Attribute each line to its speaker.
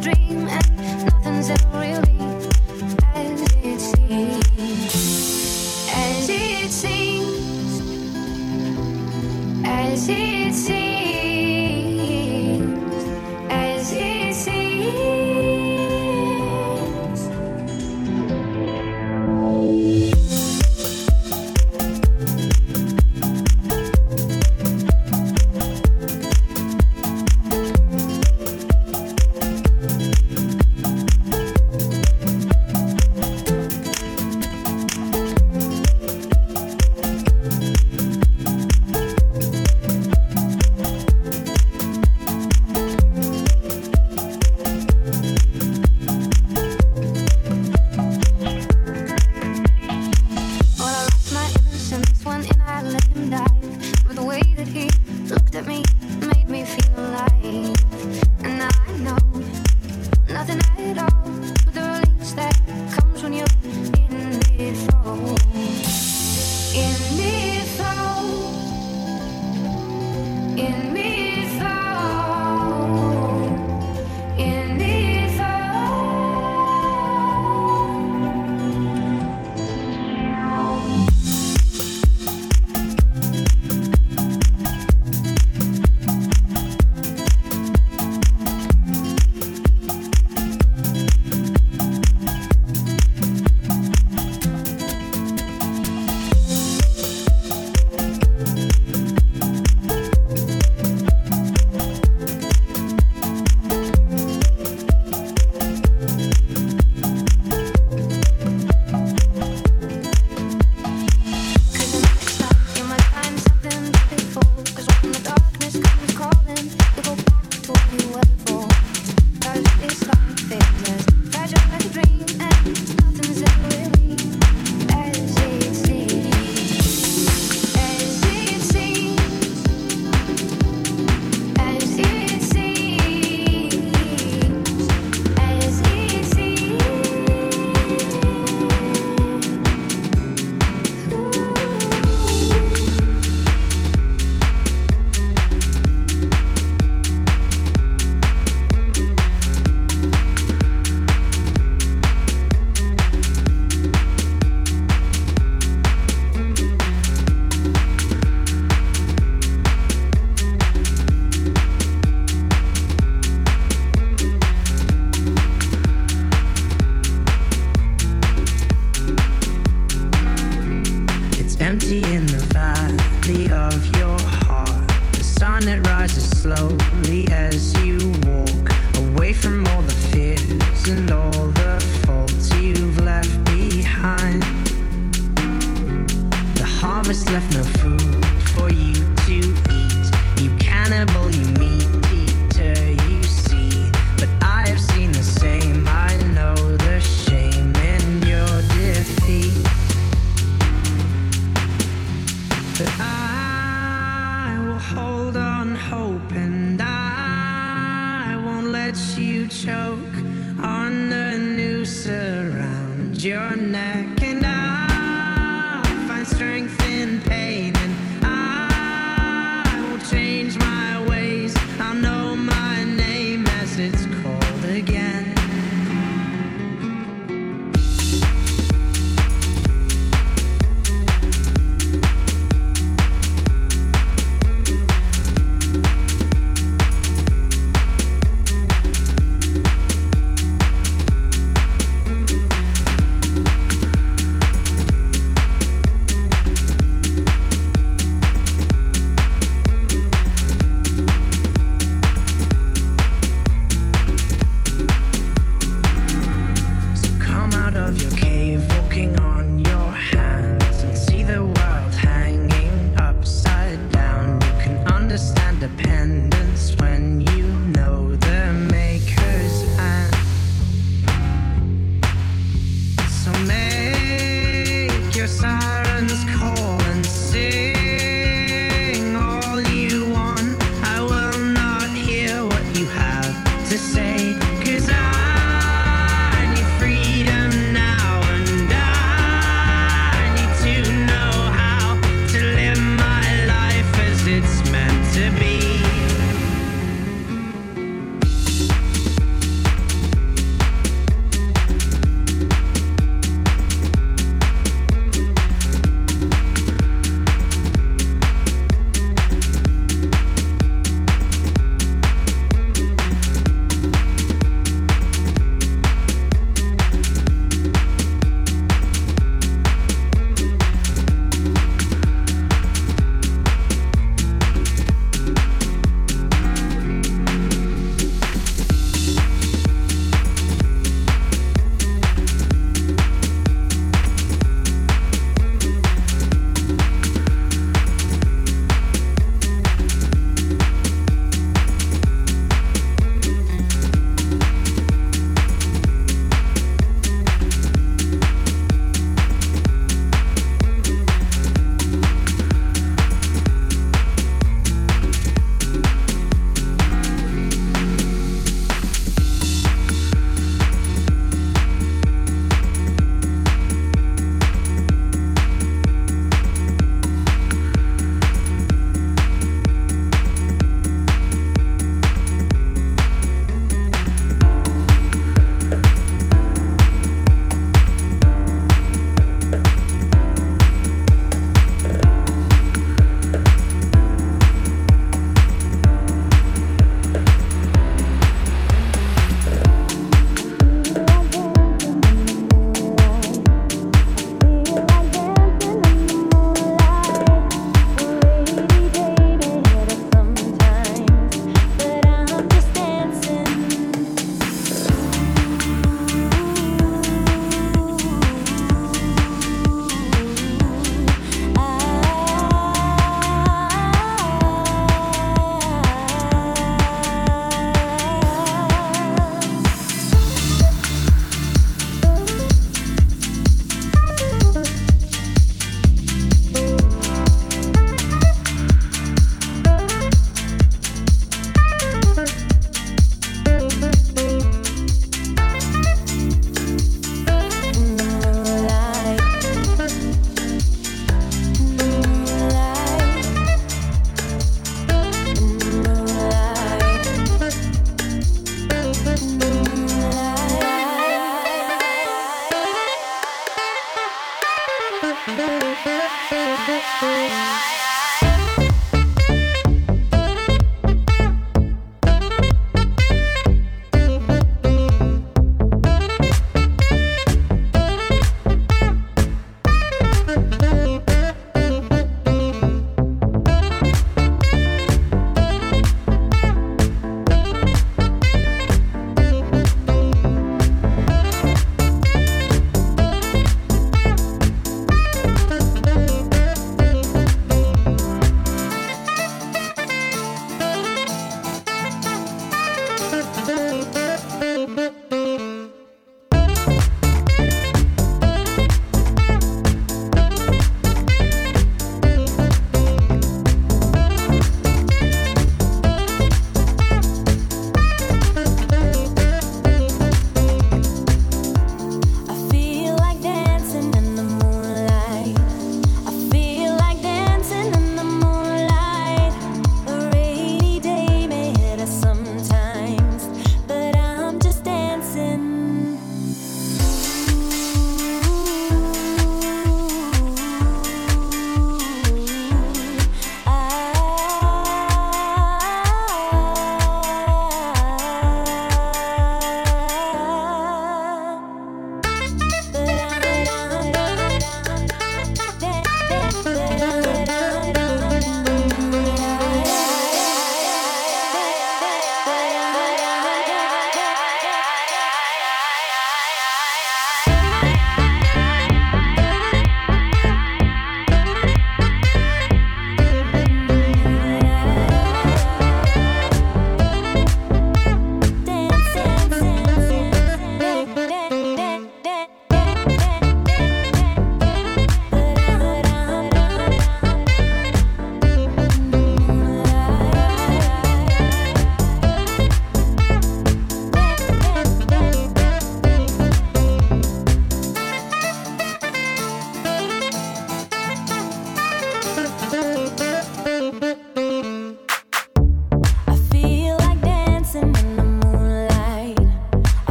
Speaker 1: dream.